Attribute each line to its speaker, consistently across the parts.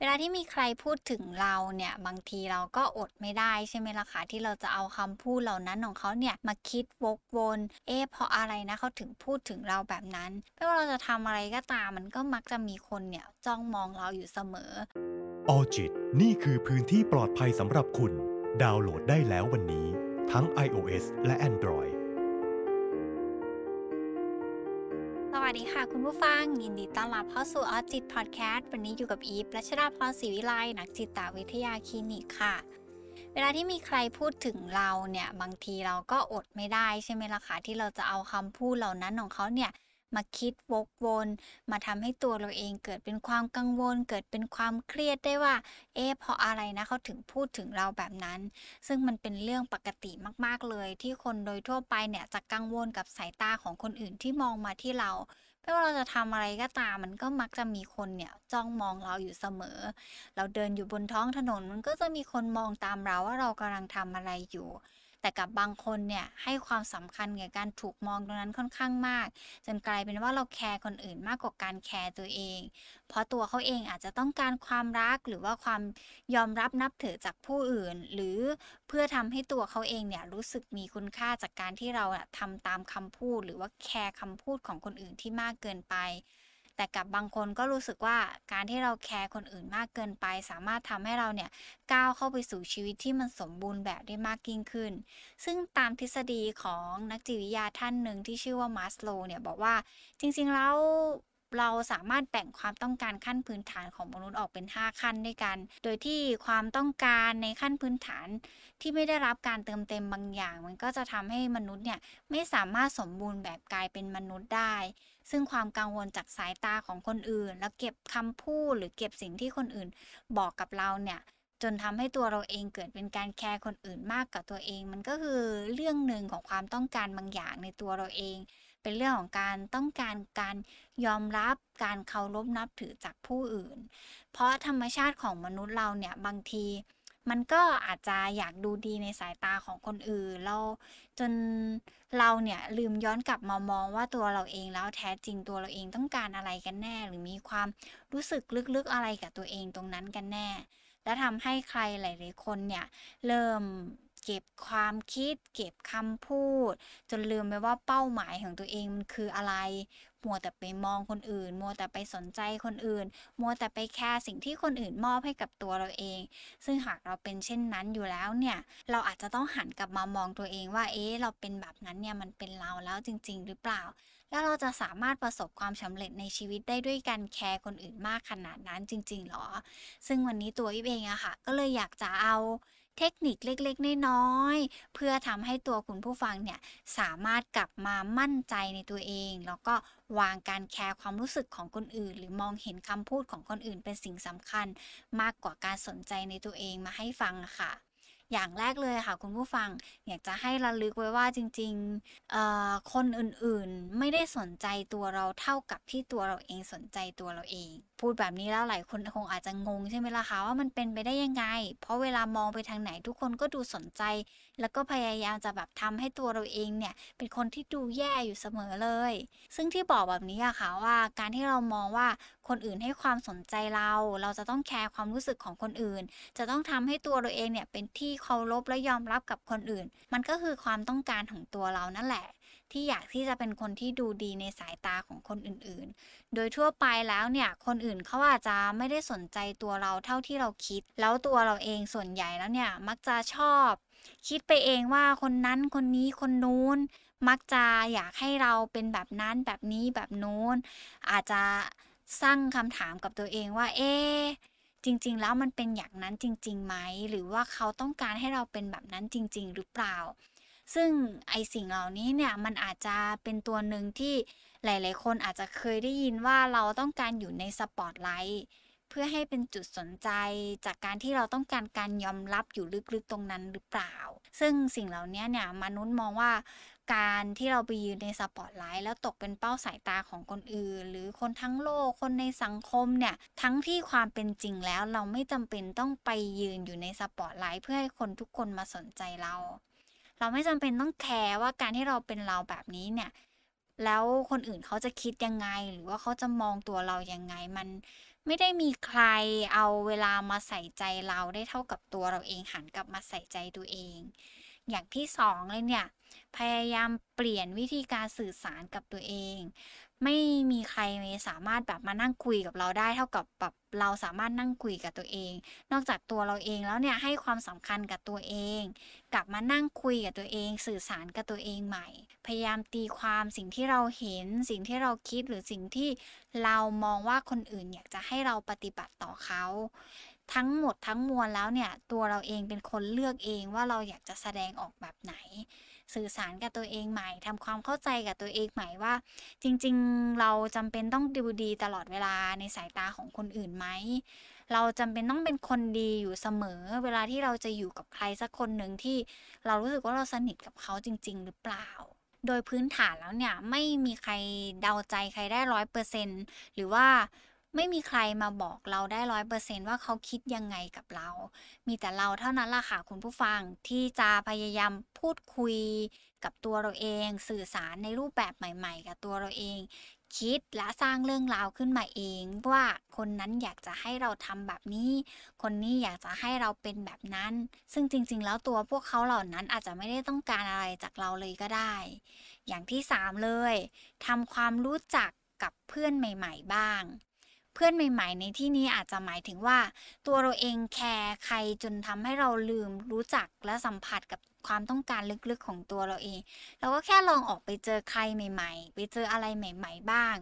Speaker 1: เวลาที่มีใครพูดถึงเราเนี่ยบางทีเราก็อดไม่ได้ใช่ไหมล่ะคะที่เราจะเอาคำพูดเหล่านั้นของเขาเนี่ยมาคิดวกวนเอ๊ะเพราะอะไรนะเขาถึงพูดถึงเราแบบนั้นไม่ว่าเราจะทำอะไรก็ตามมันก็มักจะมีคนเนี่ยจ้องมองเราอยู่เสมอ
Speaker 2: ออจิตนี่คือพื้นที่ปลอดภัยสำหรับคุณ ดาวน์โหลดได้แล้ววันนี้ ทั้ง iOS และ Android
Speaker 1: คุณผู้ฟัง ยินดีต้อนรับเข้าสู่ออจิตพอดแคสต์วันนี้อยู่กับอีฟรัชดาพรศรีวิไลนักจิตวิทยาคลินิกค่ะ เวลาที่มีใครพูดถึงเราเนี่ย บางทีเราก็อดไม่ได้ใช่ไหมล่ะคะที่เราจะเอาคำพูดเหล่านั้นของเขาเนี่ย มาคิดวกวน มาทำให้ตัวเราเองเกิดเป็นความกังวล เกิดเป็นความเครียดได้ว่า เอ๊ะเพราะอะไรนะเขาถึงพูดถึงเราแบบนั้น ซึ่งมันเป็นเรื่องปกติมากๆเลย ที่คนโดยทั่วไปเนี่ยจะกังวลกับสายตาของคนอื่นที่มองมาที่เราไม่ว่าเราจะทำอะไรก็ตามมันก็มักจะมีคนเนี่ยจ้องมองเราอยู่เสมอ เราเดินอยู่บนท้องถนนมันก็จะมีคนมองตามเราว่าเรากำลังทำอะไรอยู่ แต่กับบางคนเนี่ยให้ความสำคัญกับการถูกมองตรงนั้นค่อนข้างมาก จนกลายเป็นว่าเราแคร์คนอื่นมากกว่าการแคร์ตัวเอง เพราะตัวเขาเองอาจจะต้องการความรักหรือว่าความยอมรับนับถือจากผู้อื่น หรือเพื่อทำให้ตัวเขาเองเนี่ยรู้สึกมีคุณค่าจากการที่เราทำตามคำพูด หรือว่าแคร์คำพูดของคนอื่นที่มากเกินไป แต่กับบางคนก็รู้สึกว่าการที่เราแคร์คนอื่นมากเกินไป สามารถทำให้เราเนี่ยก้าวเข้าไปสู่ชีวิตที่มันสมบูรณ์แบบได้มากยิ่งขึ้น ซึ่งตามทฤษฎีของนักจิตวิทยาท่านหนึ่งที่ชื่อว่ามาสโลเนี่ยบอกว่าจริงๆแล้ว เราสามารถแบ่งความต้องการขั้นพื้นฐานของมนุษย์ออกเป็น 5 ขั้นด้วยกัน โดยที่ความต้องการในขั้นพื้นฐานที่ไม่ได้รับการเติมเต็มบางอย่าง มันก็จะทำให้มนุษย์เนี่ยไม่สามารถสมบูรณ์แบบกลายเป็นมนุษย์ได้ ซึ่งความกังวลจากสายตาของคนอื่น แล้วเก็บคำพูดหรือเก็บสิ่งที่คนอื่นบอกกับเราเนี่ยจนทำให้ตัวเราเองเกิดเป็นการแคร์คนอื่นมากกับตัวเอง มันก็คือเรื่องหนึ่งของความต้องการบางอย่างในตัวเราเอง เป็นเรื่องของการต้องการการยอมรับการเคารพนับถือจากผู้อื่น เพราะธรรมชาติของมนุษย์เราเนี่ยบางทีมันก็อาจจะอยากดูดีในสายตาของคนอื่นเราจนเราเนี่ยลืมย้อนกลับมามองว่าตัวเราเองแล้วแท้จริงตัวเราเองต้องการอะไรกันแน่ หรือมีความรู้สึกลึกๆอะไรกับตัวเองตรงนั้นกันแน่ และทำให้ใครหลายๆคนเนี่ยเริ่ม เก็บความคิด เก็บคำพูด จนลืมไปว่าเป้าหมายของตัวเองมันคืออะไร มัวแต่ไปมองคนอื่น มัวแต่ไปสนใจคนอื่น มัวแต่ไปแคร์สิ่งที่คนอื่นมอบให้กับตัวเราเอง ซึ่งหากเราเป็นเช่นนั้นอยู่แล้วเนี่ย เราอาจจะต้องหันกลับมามองตัวเองว่า เอ๊ะ เราเป็นแบบนั้นเนี่ยมันเป็นเราแล้วจริง ๆ หรือเปล่า แล้วเราจะสามารถประสบความสำเร็จในชีวิตได้ด้วยการแคร์คนอื่นมากขนาดนั้นจริงๆหรอ ซึ่งวันนี้ตัวอีเองอะค่ะ ก็เลยอยากจะเอา เทคนิคเล็กๆ น้อยๆ เพื่อทำให้ตัวคุณผู้ฟังเนี่ยสามารถกลับมามั่นใจในตัวเอง แล้วก็วางการแคร์ความรู้สึกของคนอื่น หรือมองเห็นคำพูดของคนอื่นเป็นสิ่งสำคัญ มากกว่าการสนใจในตัวเองมาให้ฟังค่ะ อย่างแรกเลยค่ะคุณผู้ฟัง อยากจะให้ระลึกไว้ว่าจริงๆคนอื่นๆไม่ได้สนใจตัวเราเท่ากับที่ตัวเราเองสนใจตัวเราเอง พูดแบบนี้แล้วหลายคนคงอาจจะงงใช่ไหมล่ะคะว่ามันเป็นไปได้ยังไง เพราะเวลามองไปทางไหนทุกคนก็ดูสนใจ แล้วก็พยายามจะแบบทำให้ตัวเราเองเนี่ย เป็นคนที่ดูแย่อยู่เสมอเลย ซึ่งที่บอกแบบนี้อะค่ะว่าการที่เรามองว่าคนอื่นให้ความสนใจเรา เราจะต้องแคร์ความรู้สึกของคนอื่น จะต้องทำให้ตัวเราเองเนี่ยเป็นที่เคารพและยอมรับกับคนอื่น มันก็คือความต้องการของตัวเรานั่นแหละ ที่อยากที่จะเป็นคนที่ดูดีในสายตาของคนอื่นๆ โดยทั่วไปแล้วเนี่ยคนอื่นเขาอาจจะไม่ได้สนใจตัวเราเท่าที่เราคิด แล้วตัวเราเองส่วนใหญ่แล้วเนี่ยมักจะชอบ คิดไปเองว่าคนนั้นคนนี้คนนู้นมักจะอยากให้เราเป็นแบบนั้นแบบนี้แบบนู้น อาจจะสร้างคำถามกับตัวเองว่า เอ๊จริง ๆ แล้วมันเป็นอย่างนั้นจริงๆไหม หรือว่าเขาต้องการให้เราเป็นแบบนั้นจริง ๆ หรือเปล่า ซึ่งไอสิ่งเหล่านี้เนี่ยมันอาจจะเป็นตัวหนึ่งที่หลาย ๆ คนอาจจะเคยได้ยินว่าเราต้องการอยู่ในสปอตไลท์ พื่อให้เป็นจุดสนใจจากการที่เราต้องการการยอมรับอยู่ลึกๆตรงนั้นหรือเปล่า ซึ่งสิ่งเหล่านี้เนี่ยมนุษย์มองว่าการที่เราไปยืนในสปอตไลท์แล้วตกเป็นเป้าสายตาของคนอื่น หรือคนทั้งโลกคนในสังคมเนี่ย ทั้งที่ความเป็นจริงแล้วเราไม่จำเป็นต้องไปยืนอยู่ในสปอตไลท์เพื่อให้คนทุกคนมาสนใจเรา เราไม่จำเป็นต้องแคร์ว่าการที่เราเป็นเราแบบนี้เนี่ย แล้วคนอื่นเขาจะคิดยังไง หรือว่าเขาจะมองตัวเรายังไงมัน ไม่ได้มีใครเอาเวลามาใส่ใจเราได้เท่ากับตัวเราเองหันกลับมาใส่ใจตัวเอง อย่างที่สองเลยเนี่ย พยายามเปลี่ยนวิธีการสื่อสารกับตัวเอง ไม่มีใครสามารถแบบมานั่งคุยกับเราได้ เท่ากับแบบเราสามารถนั่งคุยกับตัวเอง นอกจากตัวเราเองแล้วเนี่ยให้ความสำคัญกับตัวเอง กลับมานั่งคุยกับตัวเอง สื่อสารกับตัวเองใหม่ พยายามตีความสิ่งที่เราเห็น สิ่งที่เราคิดหรือสิ่งที่เรามองว่าคนอื่นอยากจะให้เราปฏิบัติต่อเขาทั้งหมดทั้งมวลแล้วเนี่ยตัวเราเองเป็นคนเลือกเองว่าเราอยากจะแสดงออกแบบไหน สื่อสารกับตัวเองใหม่ทำความเข้าใจกับตัวเองใหม่ว่า จริงๆ เราจำเป็นต้องดูดีตลอดเวลาในสายตาของคนอื่นไหมเราจำเป็นต้องเป็นคนดีอยู่เสมอ เวลาที่เราจะอยู่กับใครสักคนหนึ่งที่เรารู้สึกว่าเราสนิทกับเขาจริง ๆ หรือเปล่าโดยพื้นฐานแล้วเนี่ย ไม่มีใครเดาใจใครได้ร้อยเปอร์เซ็นหรือว่า ไม่มีใครมาบอกเราได้ร้อยเปอร์เซนว่าเขาคิดยังไงกับเรา มีแต่เราเท่านั้นล่ะค่ะคุณผู้ฟังที่จะพยายามพูดคุยกับตัวเราเอง สื่อสารในรูปแบบใหม่ ๆ กับตัวเราเอง คิดและสร้างเรื่องราวขึ้นมาเอง ว่าคนนั้นอยากจะให้เราทำแบบนี้ คนนี้อยากจะให้เราเป็นแบบนั้น ซึ่งจริง ๆ แล้วตัวพวกเขาเหล่านั้นอาจจะไม่ได้ต้องการอะไรจากเราเลยก็ได้ อย่างที่สามเลยทำความรู้จักกับเพื่อนใหม่ ๆ บ้าง พื่อนใหม่ ๆ ในที่นี้อาจจะหมายถึงว่า ตัวเราเองแคร์ใครจนทำให้เราลืมรู้จักและสัมผัสกับความต้องการลึกๆของตัวเราเอง เราก็แค่ลองออกไปเจอใครใหม่ ๆ ไปเจออะไรใหม่ ๆ บ้าง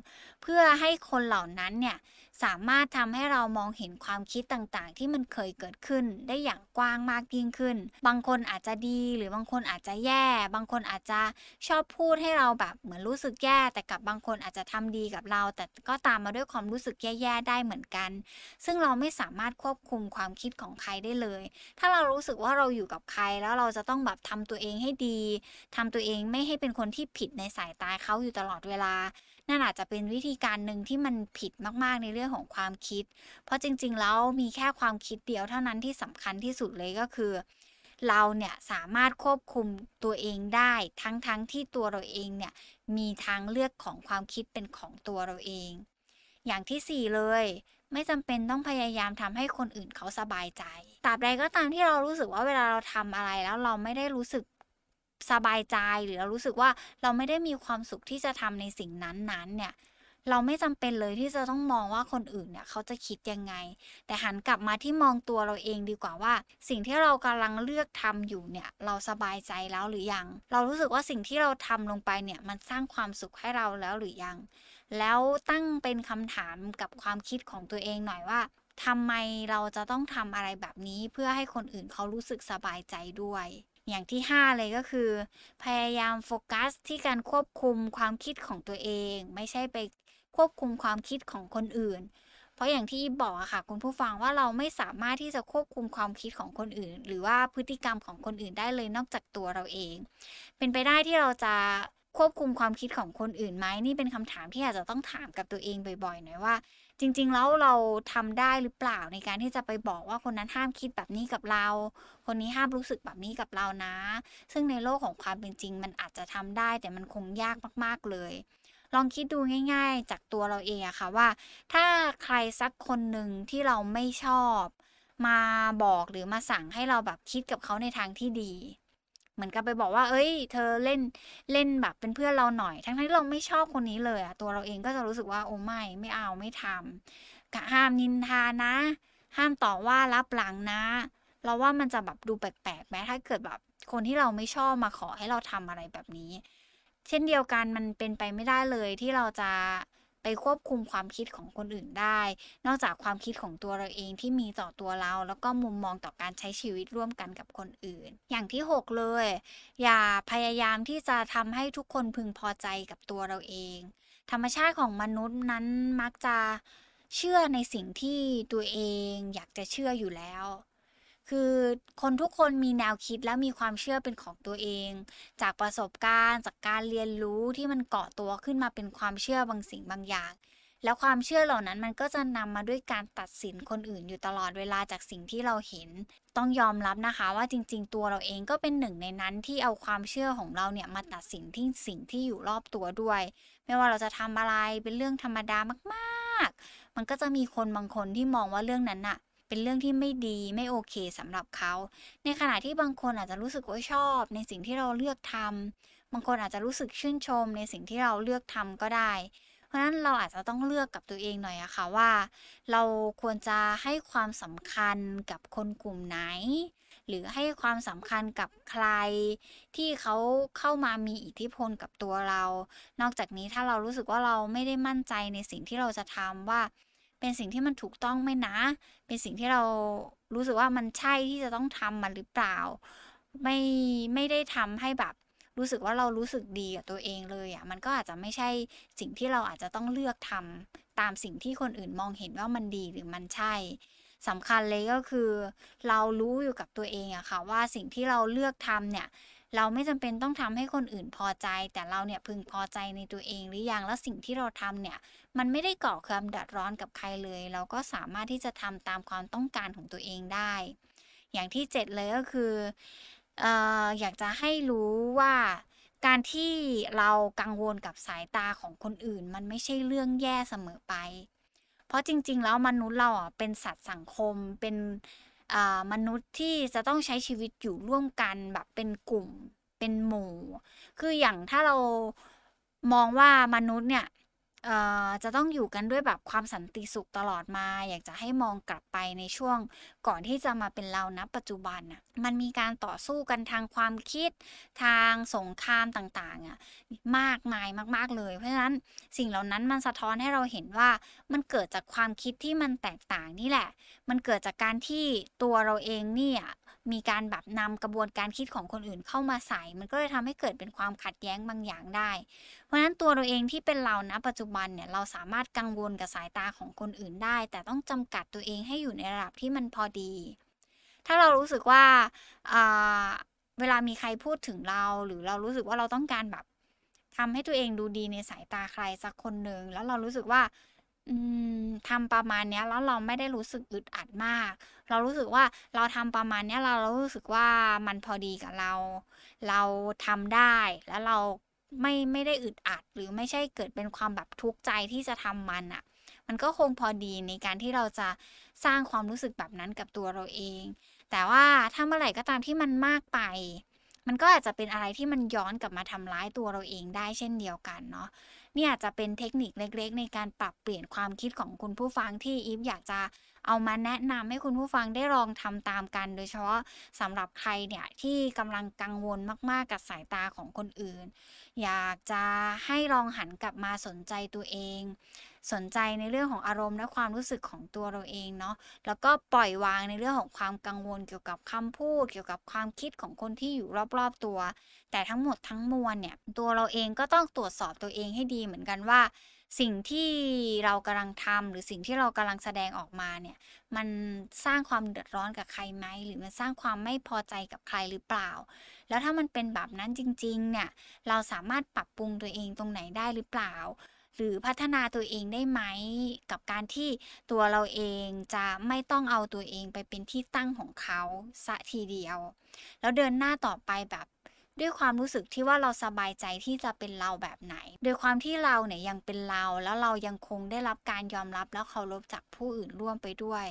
Speaker 1: เพื่อให้คนเหล่านั้นเนี่ย สามารถทำให้เรามองเห็นความคิดต่างๆ ที่มันเคยเกิดขึ้นได้อย่างกว้างมากยิ่งขึ้น บางคนอาจจะดีหรือบางคนอาจจะแย่ บางคนอาจจะชอบพูดให้เราแบบเหมือนรู้สึกแย่ แต่กับบางคนอาจจะทำดีกับเรา แต่ก็ตามมาด้วยความรู้สึกแย่ๆได้เหมือนกัน ซึ่งเราไม่สามารถควบคุมความคิดของใครได้เลย ถ้าเรารู้สึกว่าเราอยู่กับใครแล้วเราจะต้องแบบทำตัวเองให้ดีทำตัวเองไม่ให้เป็นคนที่ผิดในสายตาเขาอยู่ตลอดเวลา นั่นอาจจะเป็นวิธีการหนึ่งที่มันผิดมากๆในเรื่องของความคิด เพราะจริง ๆ แล้วมีแค่ความคิดเดียวเท่านั้นที่สำคัญที่สุดเลยก็คือ เราเนี่ยสามารถควบคุมตัวเองได้ ทั้งๆทที่ตัวเราเองเนี่ยมีทางเลือกของความคิดเป็นของตัวเราเอง อย่างที่สี่เลยไม่จำเป็นต้องพยายามทำให้คนอื่นเขาสบายใจตราบใดก็ตามที่เรารู้สึกว่าเวลาเราทำอะไรแล้วเราไม่ได้รู้สึก สบายใจหรือเรารู้สึกว่าเราไม่ได้มีความสุขที่จะทำในสิ่งนั้นๆเนี่ยเราไม่จำเป็นเลยที่จะต้องมองว่าคนอื่นเนี่ยเขาจะคิดยังไง แต่หันกลับมาที่มองตัวเราเองดีกว่าว่า สิ่งที่เรากำลังเลือกทำอยู่เนี่ยเราสบายใจแล้วหรือยัง เรารู้สึกว่าสิ่งที่เราทำลงไปเนี่ยมันสร้างความสุขให้เราแล้วหรือยัง แล้วตั้งเป็นคำถามกับความคิดของตัวเองหน่อยว่าทำไมเราจะต้องทำอะไรแบบนี้เพื่อให้คนอื่นเขารู้สึกสบายใจด้วย อย่างที่ 5 เลยก็คือ พยายามโฟกัสที่การควบคุมความคิดของตัวเอง ไม่ใช่ไปควบคุมความคิดของคนอื่น เพราะอย่างที่บอกอะค่ะ คุณผู้ฟังว่าเราไม่สามารถที่จะควบคุมความคิดของคนอื่น หรือว่าพฤติกรรมของคนอื่นได้เลยนอกจากตัวเราเอง เป็นไปได้ที่เราจะควบคุมความคิดของคนอื่นไหมนี่เป็นคำถามที่อาจจะต้องถามกับตัวเองบ่อยๆหน่อยว่า จริง ๆ แล้วเราทำได้หรือเปล่าในการที่จะไปบอกว่าคนนั้นห้ามคิดแบบนี้กับเรา คนนี้ห้ามรู้สึกแบบนี้กับเรานะ ซึ่งในโลกของความเป็นจริง มันอาจจะทำได้แต่มันคงยากมากๆเลย ลองคิดดูง่าย ๆ จากตัวเราเองอะค่ะว่า ถ้าใครสักคนหนึ่งที่เราไม่ชอบ มาบอกหรือมาสั่งให้เราแบบคิดกับเขาในทางที่ดี เหมือนกับไปบอกว่า เอ้ย เธอเล่นเล่นแบบเป็นเพื่อนเราหน่อย ทั้งที่เราไม่ชอบคนนี้เลยอะตัวเราเองก็จะรู้สึกว่าโอ้ไม่ไม่เอาไม่ทำกะห้ามนินทานะ ห้ามต่อว่ารับหลังนะ เราว่ามันจะแบบดูแปลกๆแม้ถ้าเกิดแบบคนที่เราไม่ชอบมาขอให้เราทำอะไรแบบนี้ เช่นเดียวกันมันเป็นไปไม่ได้เลยที่เราจะ ไปควบคุมความคิดของคนอื่นได้ นอกจากความคิดของตัวเราเองที่มีต่อตัวเรา แล้วก็มุมมองต่อการใช้ชีวิตร่วมกันกับคนอื่น อย่างที่ 6 เลย อย่าพยายามที่จะทำให้ทุกคนพึงพอใจกับตัวเราเอง ธรรมชาติของมนุษย์นั้นมักจะเชื่อในสิ่งที่ตัวเองอยากจะเชื่ออยู่แล้ว คือคนทุกคนมีแนวคิดและมีความเชื่อเป็นของตัวเอง จากประสบการณ์ จากการเรียนรู้ที่มันเกาะตัวขึ้นมาเป็นความเชื่อบางสิ่งบางอย่าง แล้วความเชื่อเหล่านั้นมันก็จะนำมาด้วยการตัดสินคนอื่นอยู่ตลอดเวลาจากสิ่งที่เราเห็น ต้องยอมรับนะคะว่าจริง ๆ ตัวเราเองก็เป็นหนึ่งในนั้นที่เอาความเชื่อของเราเนี่ยมาตัดสินที่สิ่งที่อยู่รอบตัวด้วย ไม่ว่าเราจะทำอะไรเป็นเรื่องธรรมดามาก ๆ มันก็จะมีคนบางคนที่มองว่าเรื่องนั้นน่ะ เป็นเรื่องที่ไม่ดีไม่โอเคสำหรับเขา ในขณะที่บางคนอาจจะรู้สึกว่าชอบ ในสิ่งที่เราเลือกทำบางคนอาจจะรู้สึกชื่นชม ในสิ่งที่เราเลือกทำก็ได้ เพราะฉะนั้นเราอาจจะต้องเลือกกับตัวเองหน่อยอะค่ะว่า เราควรจะให้ความสำคัญกับคนกลุ่มไหน หรือให้ความสำคัญกับใคร ที่เขาเข้ามามีอิทธิพลกับตัวเรา นอกจากนี้ถ้าเรารู้สึกว่าเราไม่ได้มั่นใจในสิ่งที่เราจะทำว่า เป็นสิ่งที่มันถูกต้องไหมนะ เป็นสิ่งที่เรารู้สึกว่ามันใช่ที่จะต้องทำมันหรือเปล่า ไม่ไม่ได้ทำให้แบบรู้สึกว่าเรารู้สึกดีกับตัวเองเลยอะ่ะ มันก็อาจจะไม่ใช่สิ่งที่เราอาจจะต้องเลือกทำตามสิ่งที่คนอื่นมองเห็นว่ามันดีหรือมันใช่สำคัญเลยก็คือ เรารู้อยู่กับตัวเองอะค่ะว่าสิ่งที่เราเลือกทำเนี่ย เราไม่จำเป็นต้องทำให้คนอื่นพอใจ แต่เราเนี่ยพึงพอใจในตัวเองหรือยังแล้วสิ่งที่เราทำเนี่ยมันไม่ได้ก่อความเดือดร้อนกับใครเลย เราก็สามารถที่จะทำตามความต้องการของตัวเองได้ อย่างที่เจ็ดเลยก็คืออออยากจะให้รู้ว่าการที่เรากังวลกับสายตาของคนอื่น มันไม่ใช่เรื่องแย่เสมอไป เพราะจริง ๆ แล้วมนุษย์เราอะเป็นสัตว์สังคมเป็น มนุษย์ที่จะต้องใช้ชีวิตอยู่ร่วมกันแบบเป็นกลุ่มเป็นหมู่ คืออย่างถ้าเรามองว่ามนุษย์เนี่ย จะต้องอยู่กันด้วยแบบความสันติสุขตลอดมา อยากจะให้มองกลับไปในช่วงก่อนที่จะมาเป็นเราณปัจจุบันน่ะมันมีการต่อสู้กันทางความคิดทางสงครามต่างๆอะมากมายมาก ๆ เลย เพราะฉะนั้นสิ่งเหล่านั้นมันสะท้อนให้เราเห็นว่ามันเกิดจากความคิดที่มันแตกต่างนี่แหละ มันเกิดจากการที่ตัวเราเองเนี่ย มีการแบบนำกระบวนการคิดของคนอื่นเข้ามาใส่ มันก็เลยทำให้เกิดเป็นความขัดแย้งบางอย่างได้ เพราะฉะนั้นตัวเราเองที่เป็นเราณปัจจุบันเนี่ยเราสามารถกังวลกับสายตาของคนอื่นได้ แต่ต้องจำกัดตัวเองให้อยู่ในระดับที่มันพอดี ถ้าเรารู้สึกว่าเวลามีใครพูดถึงเรา หรือเรารู้สึกว่าเราต้องการแบบทำให้ตัวเองดูดีในสายตาใครสักคนหนึ่งแล้วเรารู้สึกว่า ทำประมาณนี้แล้วเราไม่ได้รู้สึกอึดอัดมาก เรารู้สึกว่าเราทำประมาณนี้เราเรารู้สึกว่ามันพอดีกับเรา เราทำได้ แล้วเราไม่ไม่ได้อึดอัด หรือไม่ใช่เกิดเป็นความแบบทุกข์ใจที่จะทำมันอะ่ะ มันก็คงพอดีในการที่เราจะสร้างความรู้สึกแบบนั้นกับตัวเราเอง แต่ว่าถ้าเมื่อไหร่ก็ตามที่มันมากไป มันก็อาจจะเป็นอะไรที่มันย้อนกลับมาทำร้ายตัวเราเองได้เช่นเดียวกันเนาะ นี่อาจจะเป็นเทคนิคเล็กๆ ในการปรับเปลี่ยนความคิดของคุณผู้ฟังที่อีฟอยากจะเอามาแนะนำให้คุณผู้ฟังได้ลองทำตามกัน โดยเฉพาะสำหรับใครเนี่ยที่กำลังกังวลมากๆกับสายตาของคนอื่น อยากจะให้ลองหันกลับมาสนใจตัวเอง สนใจในเรื่องของอารมณ์และความรู้สึกของตัวเราเองเนาะแล้วก็ปล่อยวางในเรื่องของความกังวลเกี่ยวกับคำพูด เกี่ยวกับความคิดของคนที่อยู่รอบๆตัว แต่ทั้งหมดทั้งมวลเนี่ยตัวเราเองก็ต้องตรวจสอบตัวเองให้ดีเหมือนกันว่า สิ่งที่เรากำลังทำหรือสิ่งที่เรากำลังแสดงออกมาเนี่ยมันสร้างความเดือดร้อนกับใครไหมหรือมันสร้างความไม่พอใจกับใครหรือเปล่า แล้วถ้ามันเป็นแบบนั้นจริงๆเนี่ยเราสามารถปรับปรุงตัวเองตรงไหนได้หรือเปล่า หรือพัฒนาตัวเองได้ไหม กับการที่ตัวเราเองจะไม่ต้องเอาตัวเองไปเป็นที่ตั้งของเขาสะทีเดียว แล้วเดินหน้าต่อไปแบบด้วยความรู้สึกที่ว่าเราสบายใจที่จะเป็นเราแบบไหน โดยความที่เราเนี่ยยังเป็นเรา แล้วเรายังคงได้รับการยอมรับและเคารพจากผู้อื่นร่วมไปด้วย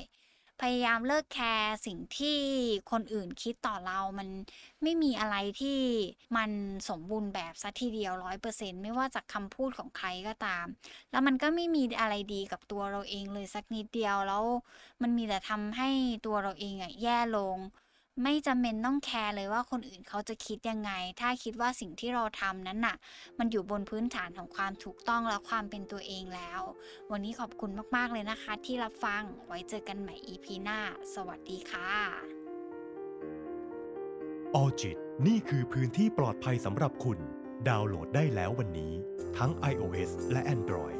Speaker 1: พยายามเลิกแคร์สิ่งที่คนอื่นคิดต่อเรามันไม่มีอะไรที่มันสมบูรณ์แบบซะทีเดียวร้อยเปอร์เซ็นไม่ว่าจากคำพูดของใครก็ตาม แล้วมันก็ไม่มีอะไรดีกับตัวเราเองเลยสักนิดเดียวแล้ว มันมีแต่ทำให้ตัวเราเองอะแย่ลง ไม่จำเป็นต้องแคร์เลยว่าคนอื่นเขาจะคิดยังไง ถ้าคิดว่าสิ่งที่เราทำนั้นน่ะ มันอยู่บนพื้นฐานของความถูกต้องและความเป็นตัวเองแล้ว วันนี้ขอบคุณมาก ๆ เลยนะคะ ที่รับฟัง ไว้เจอกันใหม่ EP หน้า สวัสดีค่ะ
Speaker 2: ออจิตนี่คือพื้นที่ปลอดภัยสำหรับคุณ ดาวน์โหลดได้แล้ววันนี้ ทั้ง iOS และ Android